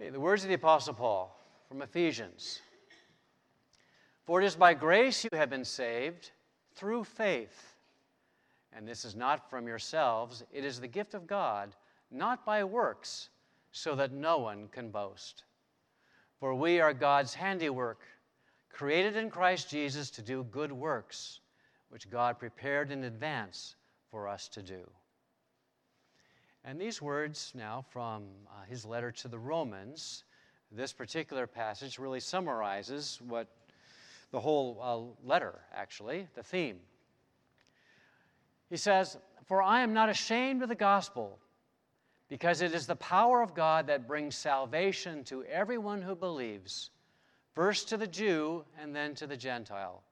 The words of the Apostle Paul from Ephesians. For it is by grace you have been saved through faith. And this is not from yourselves, it is the gift of God, not by works, so that no one can boast. For we are God's handiwork, created in Christ Jesus to do good works, which God prepared in advance for us to do. And these words now from uh, his letter to the Romans, this particular passage really summarizes what the whole uh, letter, actually, the theme. He says, For I am not ashamed of the gospel, because it is the power of God that brings salvation to everyone who believes, first to the Jew and then to the Gentile.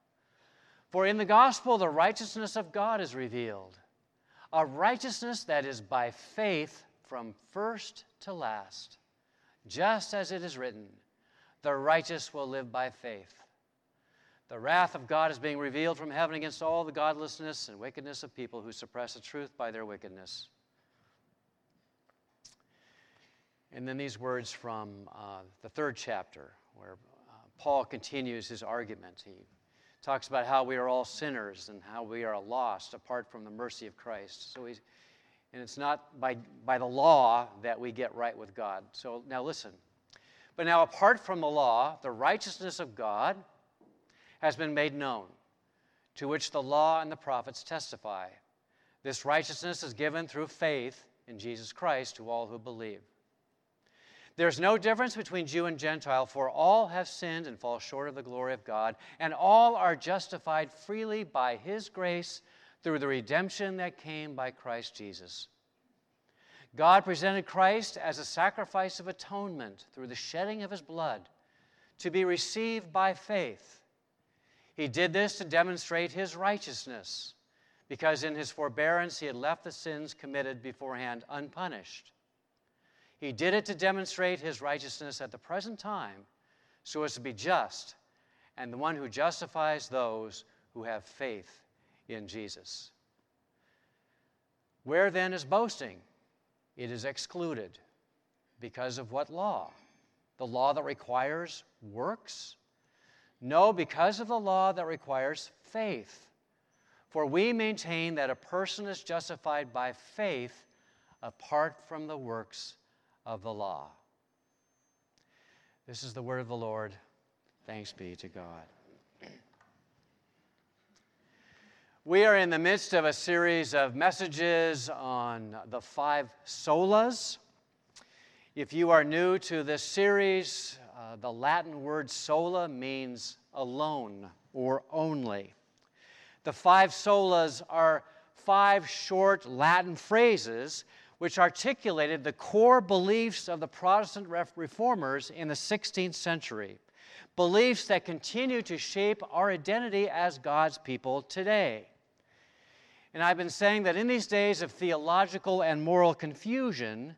For in the gospel, the righteousness of God is revealed, a righteousness that is by faith from first to last, just as it is written, the righteous will live by faith. The wrath of God is being revealed from heaven against all the godlessness and wickedness of people who suppress the truth by their wickedness. And then these words from uh, the third chapter, where uh, Paul continues his argument. He talks about how we are all sinners and how we are lost apart from the mercy of Christ. So he's, and it's not by, by the law that we get right with God. So now listen. But now, apart from the law, the righteousness of God has been made known, to which the law and the prophets testify. This righteousness is given through faith in Jesus Christ to all who believe. There's no difference between Jew and Gentile, for all have sinned and fall short of the glory of God, and all are justified freely by His grace through the redemption that came by Christ Jesus. God presented Christ as a sacrifice of atonement through the shedding of His blood to be received by faith. He did this to demonstrate his righteousness, because in his forbearance he had left the sins committed beforehand unpunished. He did it to demonstrate his righteousness at the present time, so as to be just and the one who justifies those who have faith in Jesus. Where then is boasting? It is excluded. Because of what law? The law that requires works? No, because of the law that requires faith. For we maintain that a person is justified by faith apart from the works of the law. This is the word of the Lord. Thanks be to God. We are in the midst of a series of messages on the five solas. If you are new to this series, uh, the Latin word sola means alone or only. The five solas are five short Latin phrases which articulated the core beliefs of the Protestant reformers in the 16th century, beliefs that continue to shape our identity as God's people today. And I've been saying that in these days of theological and moral confusion,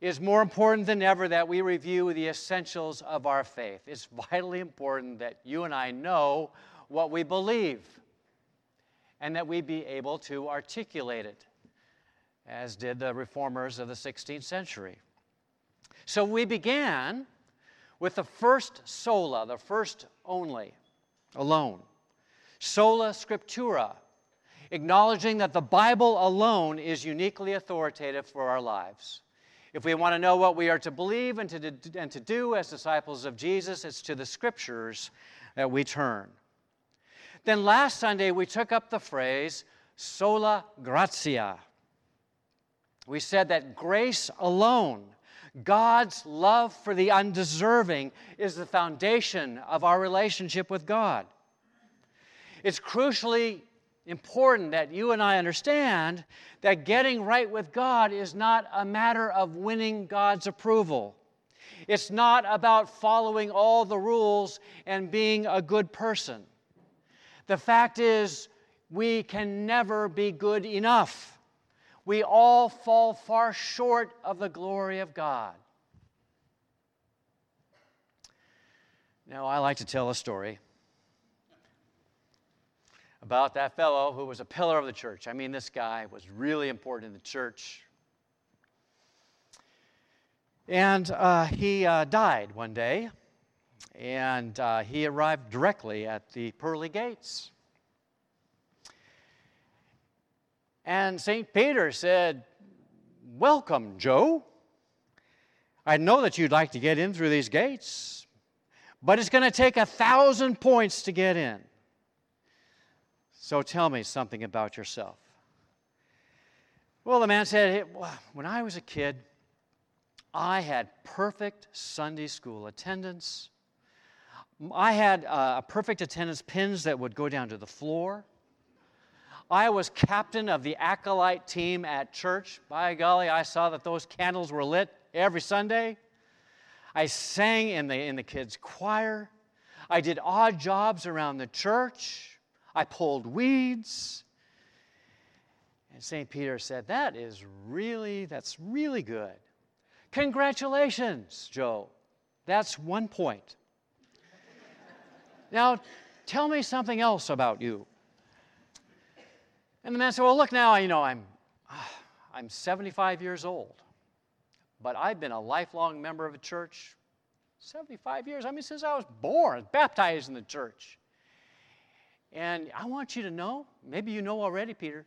it is more important than ever that we review the essentials of our faith. It's vitally important that you and I know what we believe and that we be able to articulate it, as did the reformers of the 16th century. So we began with the first sola, the first only, alone. Sola scriptura, acknowledging that the Bible alone is uniquely authoritative for our lives. If we want to know what we are to believe and to, and to do as disciples of Jesus, it's to the scriptures that we turn. Then last Sunday, we took up the phrase sola gratia. We said that grace alone, God's love for the undeserving, is the foundation of our relationship with God. It's crucially important that you and I understand that getting right with God is not a matter of winning God's approval. It's not about following all the rules and being a good person. The fact is, we can never be good enough. We all fall far short of the glory of God. Now, I like to tell a story about that fellow who was a pillar of the church. I mean, this guy was really important in the church. And uh, he uh, died one day, and uh, he arrived directly at the pearly gates. And St. Peter said, Welcome, Joe. I know that you'd like to get in through these gates, but it's going to take a thousand points to get in. So tell me something about yourself. Well, the man said, When I was a kid, I had perfect Sunday school attendance. I had uh, perfect attendance pins that would go down to the floor. I was captain of the acolyte team at church. By golly, I saw that those candles were lit every Sunday. I sang in the, in the kids' choir. I did odd jobs around the church. I pulled weeds. And St. Peter said, That is really, that's really good. Congratulations, Joe. That's one point. now, tell me something else about you. And the man said, Well, look now, you know, I'm, I'm 75 years old, but I've been a lifelong member of a church. 75 years, I mean, since I was born, baptized in the church. And I want you to know, maybe you know already, Peter,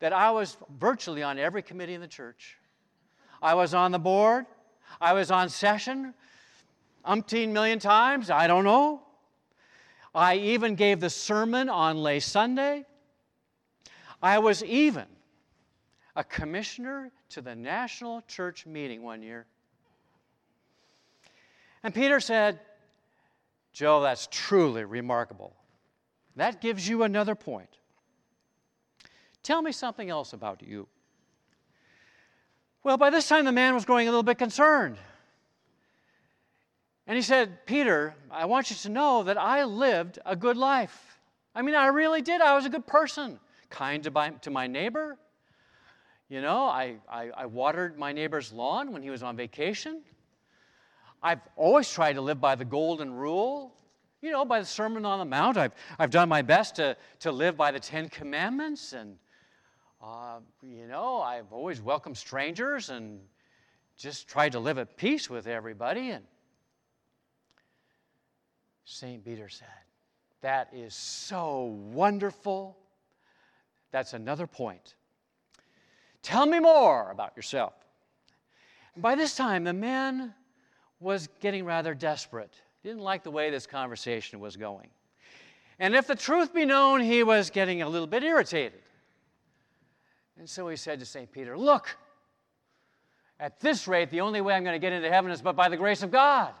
that I was virtually on every committee in the church. I was on the board, I was on session umpteen million times, I don't know. I even gave the sermon on Lay Sunday. I was even a commissioner to the National Church meeting one year. And Peter said, Joe, that's truly remarkable. That gives you another point. Tell me something else about you. Well, by this time, the man was growing a little bit concerned. And he said, Peter, I want you to know that I lived a good life. I mean, I really did. I was a good person, kind to my, to my neighbor. You know, I, I, I watered my neighbor's lawn when he was on vacation. I've always tried to live by the golden rule, you know, by the Sermon on the Mount. I've, I've done my best to, to live by the Ten Commandments and uh, you know, I've always welcomed strangers and just tried to live at peace with everybody. And St. Peter said, That is so wonderful. That's another point. Tell me more about yourself. By this time, the man was getting rather desperate. He didn't like the way this conversation was going. And if the truth be known, he was getting a little bit irritated. And so he said to St. Peter, Look, at this rate, the only way I'm going to get into heaven is but by the grace of God.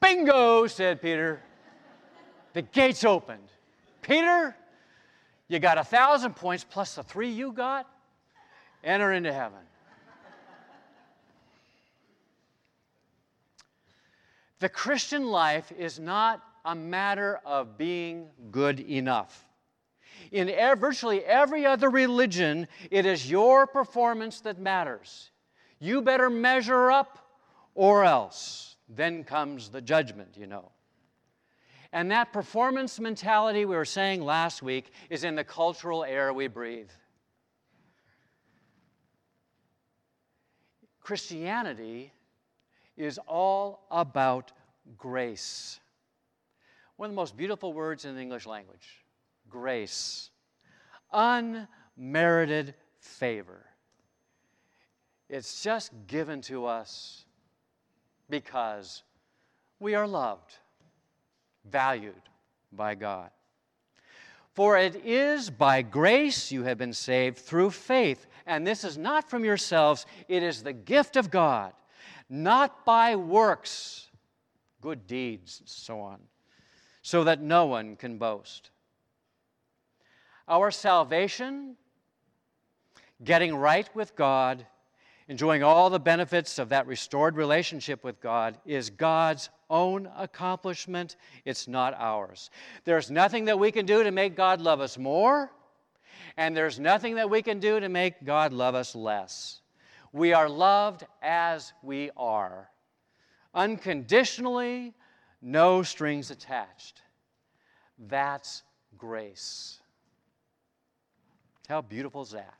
Bingo, said Peter. The gates opened. Peter, you got a thousand points plus the three you got. Enter into heaven. the Christian life is not a matter of being good enough. In virtually every other religion, it is your performance that matters. You better measure up or else. Then comes the judgment, you know. And that performance mentality we were saying last week is in the cultural air we breathe. Christianity is all about grace. One of the most beautiful words in the English language grace, unmerited favor. It's just given to us because we are loved, valued by God. For it is by grace you have been saved through faith, and this is not from yourselves, it is the gift of God, not by works, good deeds, and so on, so that no one can boast. Our salvation, getting right with God, enjoying all the benefits of that restored relationship with God, is God's own accomplishment. It's not ours. There's nothing that we can do to make God love us more, and there's nothing that we can do to make God love us less. We are loved as we are, unconditionally, no strings attached. That's grace. How beautiful is that?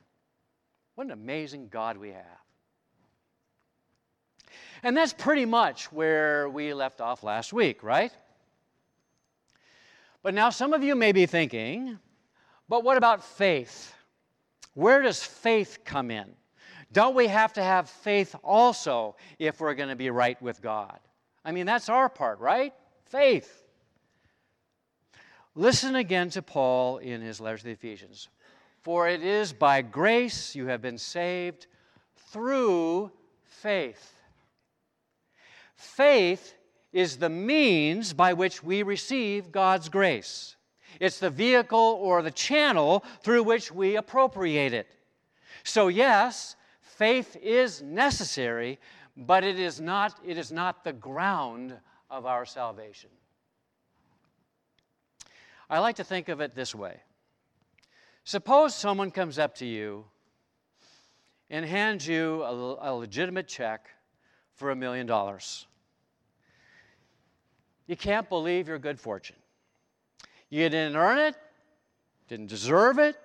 What an amazing God we have. And that's pretty much where we left off last week, right? But now some of you may be thinking, but what about faith? Where does faith come in? Don't we have to have faith also if we're going to be right with God? I mean, that's our part, right? Faith. Listen again to Paul in his letter to the Ephesians. For it is by grace you have been saved through faith. Faith is the means by which we receive God's grace. It's the vehicle or the channel through which we appropriate it. So, yes, faith is necessary, but it is not, it is not the ground of our salvation. I like to think of it this way Suppose someone comes up to you and hands you a, a legitimate check for a million dollars. You can't believe your good fortune. You didn't earn it, didn't deserve it.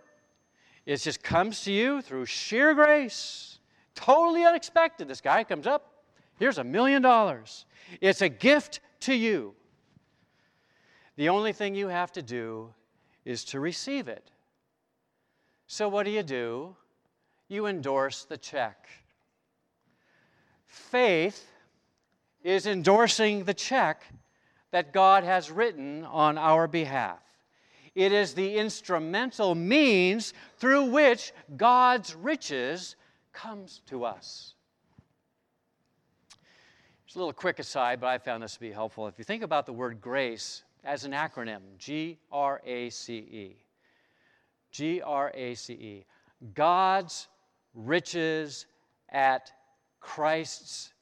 It just comes to you through sheer grace. Totally unexpected. This guy comes up, here's a million dollars. It's a gift to you. The only thing you have to do is to receive it. So, what do you do? You endorse the check. Faith is endorsing the check that God has written on our behalf. It is the instrumental means through which God's riches comes to us. Just a little quick aside, but I found this to be helpful. If you think about the word grace as an acronym, G R A C E, G R A C E, God's riches at Christ's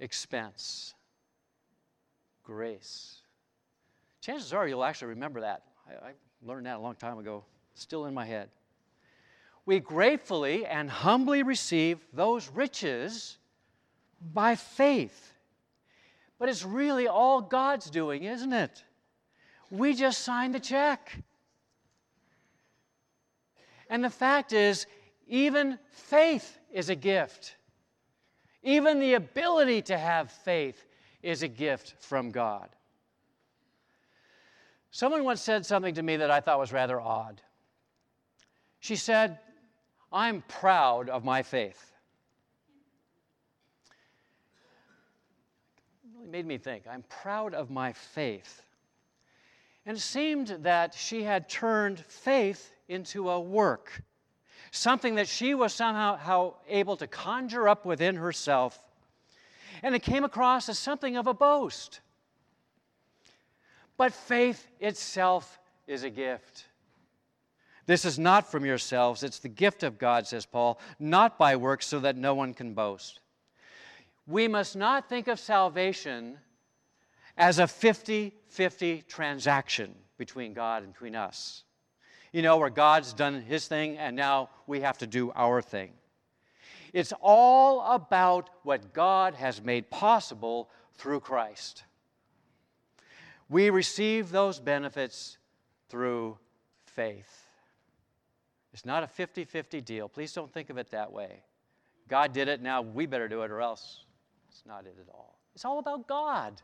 expense. Grace. Chances are you'll actually remember that. I, I learned that a long time ago, still in my head. We gratefully and humbly receive those riches by faith. But it's really all God's doing, isn't it? We just signed the check. And the fact is, even faith is a gift. Even the ability to have faith is a gift from God. Someone once said something to me that I thought was rather odd. She said, I'm proud of my faith. It really made me think. I'm proud of my faith. And it seemed that she had turned faith into a work, something that she was somehow how able to conjure up within herself. And it came across as something of a boast. But faith itself is a gift. This is not from yourselves, it's the gift of God, says Paul, not by works, so that no one can boast. We must not think of salvation as a 50 50 transaction between God and between us. You know, where God's done his thing and now we have to do our thing. It's all about what God has made possible through Christ. We receive those benefits through faith. It's not a 50 50 deal. Please don't think of it that way. God did it, now we better do it, or else it's not it at all. It's all about God.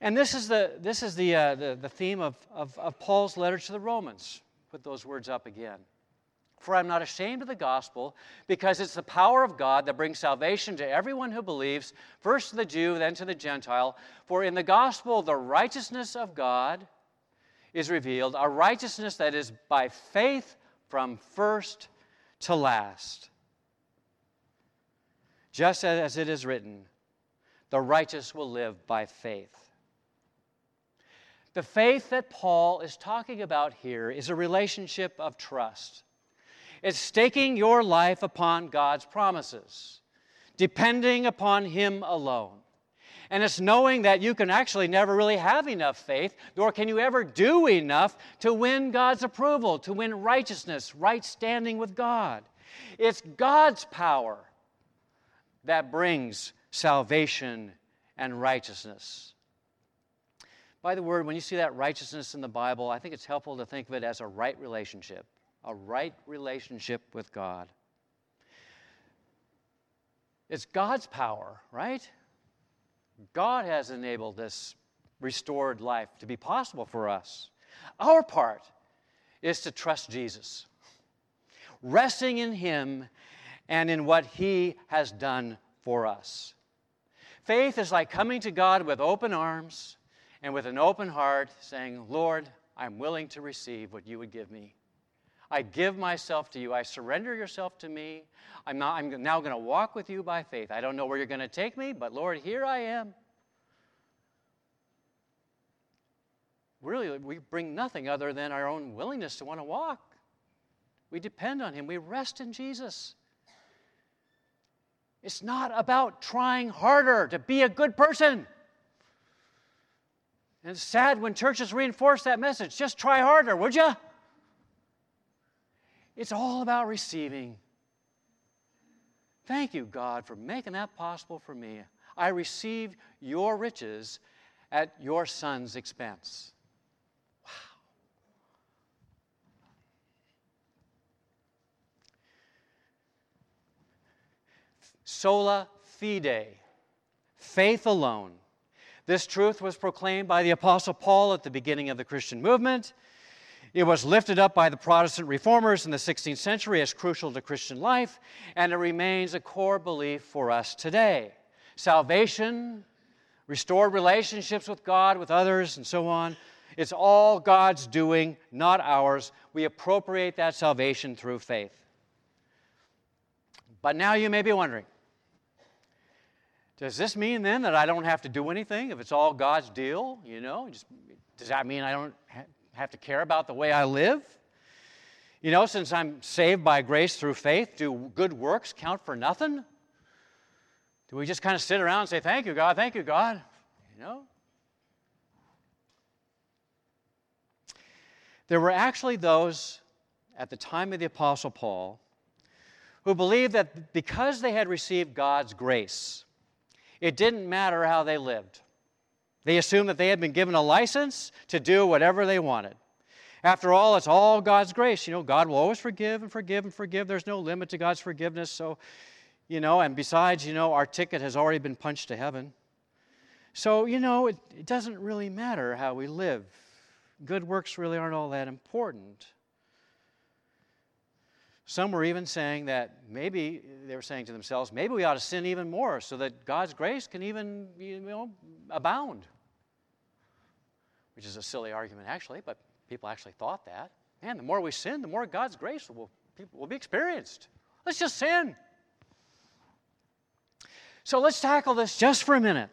And this is the, this is the, uh, the, the theme of, of, of Paul's letter to the Romans. Put those words up again. For I'm not ashamed of the gospel, because it's the power of God that brings salvation to everyone who believes, first to the Jew, then to the Gentile. For in the gospel, the righteousness of God is revealed, a righteousness that is by faith from first to last. Just as it is written, the righteous will live by faith. The faith that Paul is talking about here is a relationship of trust. It's staking your life upon God's promises, depending upon Him alone. And it's knowing that you can actually never really have enough faith, nor can you ever do enough to win God's approval, to win righteousness, right standing with God. It's God's power that brings salvation and righteousness. By the word, when you see that righteousness in the Bible, I think it's helpful to think of it as a right relationship a right relationship with God. It's God's power, right? God has enabled this restored life to be possible for us. Our part is to trust Jesus, resting in Him and in what He has done for us. Faith is like coming to God with open arms and with an open heart, saying, Lord, I'm willing to receive what you would give me. I give myself to you. I surrender yourself to me. I'm, not, I'm now going to walk with you by faith. I don't know where you're going to take me, but Lord, here I am. Really, we bring nothing other than our own willingness to want to walk. We depend on Him, we rest in Jesus. It's not about trying harder to be a good person. And it's sad when churches reinforce that message. Just try harder, would you? It's all about receiving. Thank you, God, for making that possible for me. I receive your riches at your son's expense. Wow. Sola fide, faith alone. This truth was proclaimed by the Apostle Paul at the beginning of the Christian movement. It was lifted up by the Protestant reformers in the 16th century as crucial to Christian life, and it remains a core belief for us today. Salvation, restored relationships with God, with others, and so on. It's all God's doing, not ours. We appropriate that salvation through faith. But now you may be wondering does this mean then that I don't have to do anything if it's all God's deal? You know, just, does that mean I don't have to care about the way I live? You know, since I'm saved by grace through faith, do good works count for nothing? Do we just kind of sit around and say, Thank you, God, thank you, God? You know? There were actually those at the time of the Apostle Paul who believed that because they had received God's grace, it didn't matter how they lived. They assumed that they had been given a license to do whatever they wanted. After all, it's all God's grace. You know, God will always forgive and forgive and forgive. There's no limit to God's forgiveness. So, you know, and besides, you know, our ticket has already been punched to heaven. So, you know, it, it doesn't really matter how we live. Good works really aren't all that important. Some were even saying that maybe they were saying to themselves, maybe we ought to sin even more so that God's grace can even you know, abound. Which is a silly argument, actually, but people actually thought that. Man, the more we sin, the more God's grace will, will be experienced. Let's just sin. So let's tackle this just for a minute.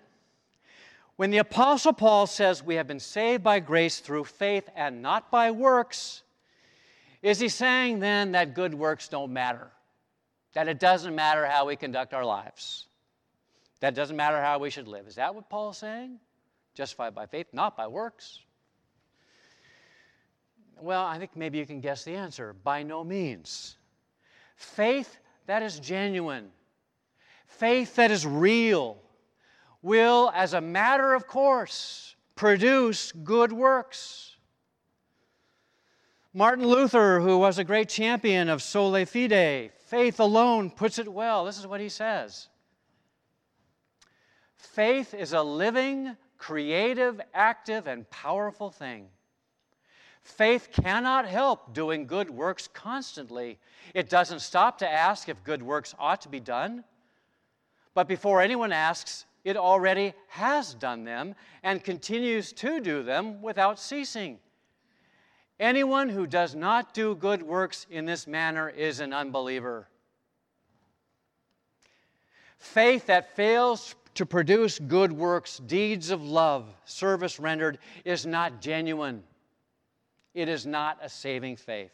When the Apostle Paul says we have been saved by grace through faith and not by works, is he saying then that good works don't matter? That it doesn't matter how we conduct our lives? That doesn't matter how we should live? Is that what Paul's saying? Justified by faith, not by works? Well, I think maybe you can guess the answer. By no means. Faith that is genuine, faith that is real, will, as a matter of course, produce good works. Martin Luther, who was a great champion of sola fide, faith alone, puts it well. This is what he says Faith is a living, creative, active, and powerful thing. Faith cannot help doing good works constantly. It doesn't stop to ask if good works ought to be done. But before anyone asks, it already has done them and continues to do them without ceasing. Anyone who does not do good works in this manner is an unbeliever. Faith that fails to produce good works, deeds of love, service rendered, is not genuine. It is not a saving faith.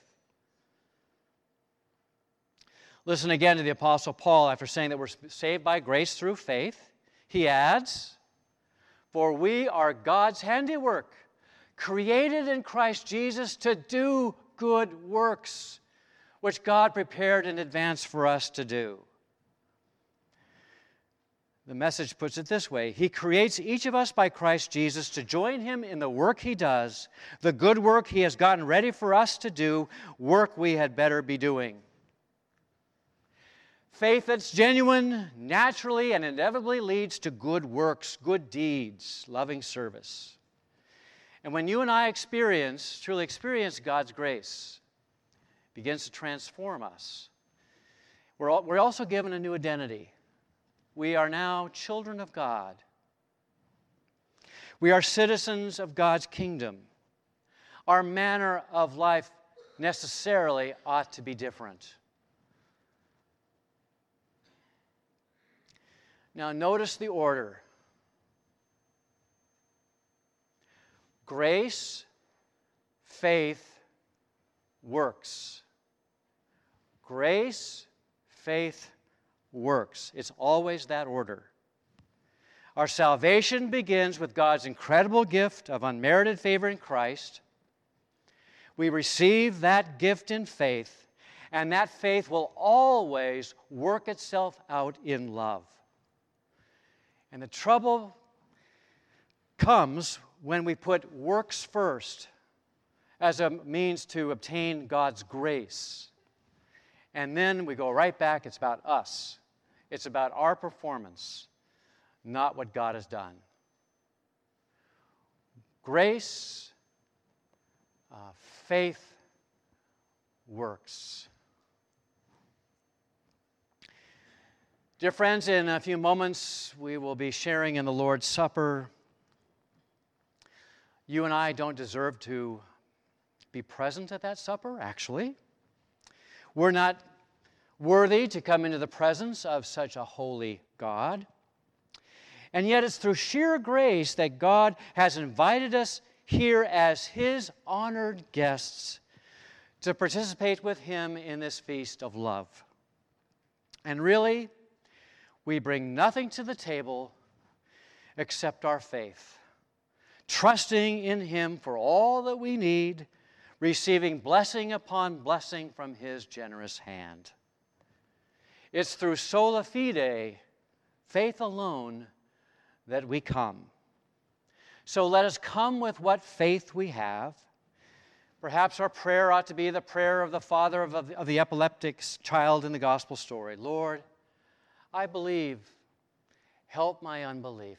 Listen again to the Apostle Paul after saying that we're saved by grace through faith. He adds, For we are God's handiwork created in Christ Jesus to do good works, which God prepared in advance for us to do. The message puts it this way He creates each of us by Christ Jesus to join Him in the work He does, the good work He has gotten ready for us to do, work we had better be doing. Faith that's genuine naturally and inevitably leads to good works, good deeds, loving service. And when you and I experience, truly experience God's grace, begins to transform us. We're, all, we're also given a new identity. We are now children of God. We are citizens of God's kingdom. Our manner of life necessarily ought to be different. Now, notice the order grace, faith, works. Grace, faith, works. It's always that order. Our salvation begins with God's incredible gift of unmerited favor in Christ. We receive that gift in faith, and that faith will always work itself out in love. And the trouble comes when we put works first as a means to obtain God's grace. And then we go right back, it's about us. It's about our performance, not what God has done. Grace, uh, faith, works. Dear friends, in a few moments we will be sharing in the Lord's Supper. You and I don't deserve to be present at that supper, actually. We're not worthy to come into the presence of such a holy God. And yet, it's through sheer grace that God has invited us here as His honored guests to participate with Him in this feast of love. And really, we bring nothing to the table except our faith, trusting in Him for all that we need, receiving blessing upon blessing from His generous hand. It's through sola fide, faith alone, that we come. So let us come with what faith we have. Perhaps our prayer ought to be the prayer of the father of, of the epileptic child in the gospel story Lord, I believe. Help my unbelief.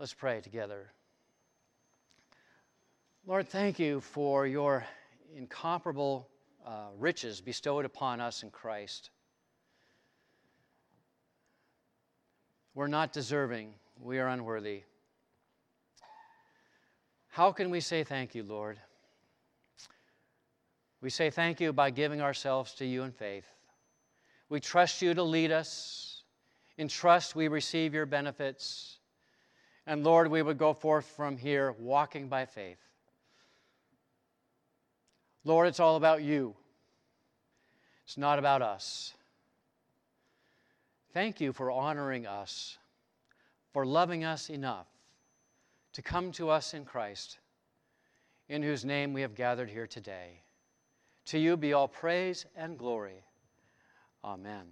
Let's pray together. Lord, thank you for your incomparable uh, riches bestowed upon us in Christ. We're not deserving, we are unworthy. How can we say thank you, Lord? We say thank you by giving ourselves to you in faith. We trust you to lead us. In trust, we receive your benefits. And Lord, we would go forth from here walking by faith. Lord, it's all about you, it's not about us. Thank you for honoring us, for loving us enough to come to us in Christ, in whose name we have gathered here today. To you be all praise and glory. Amen.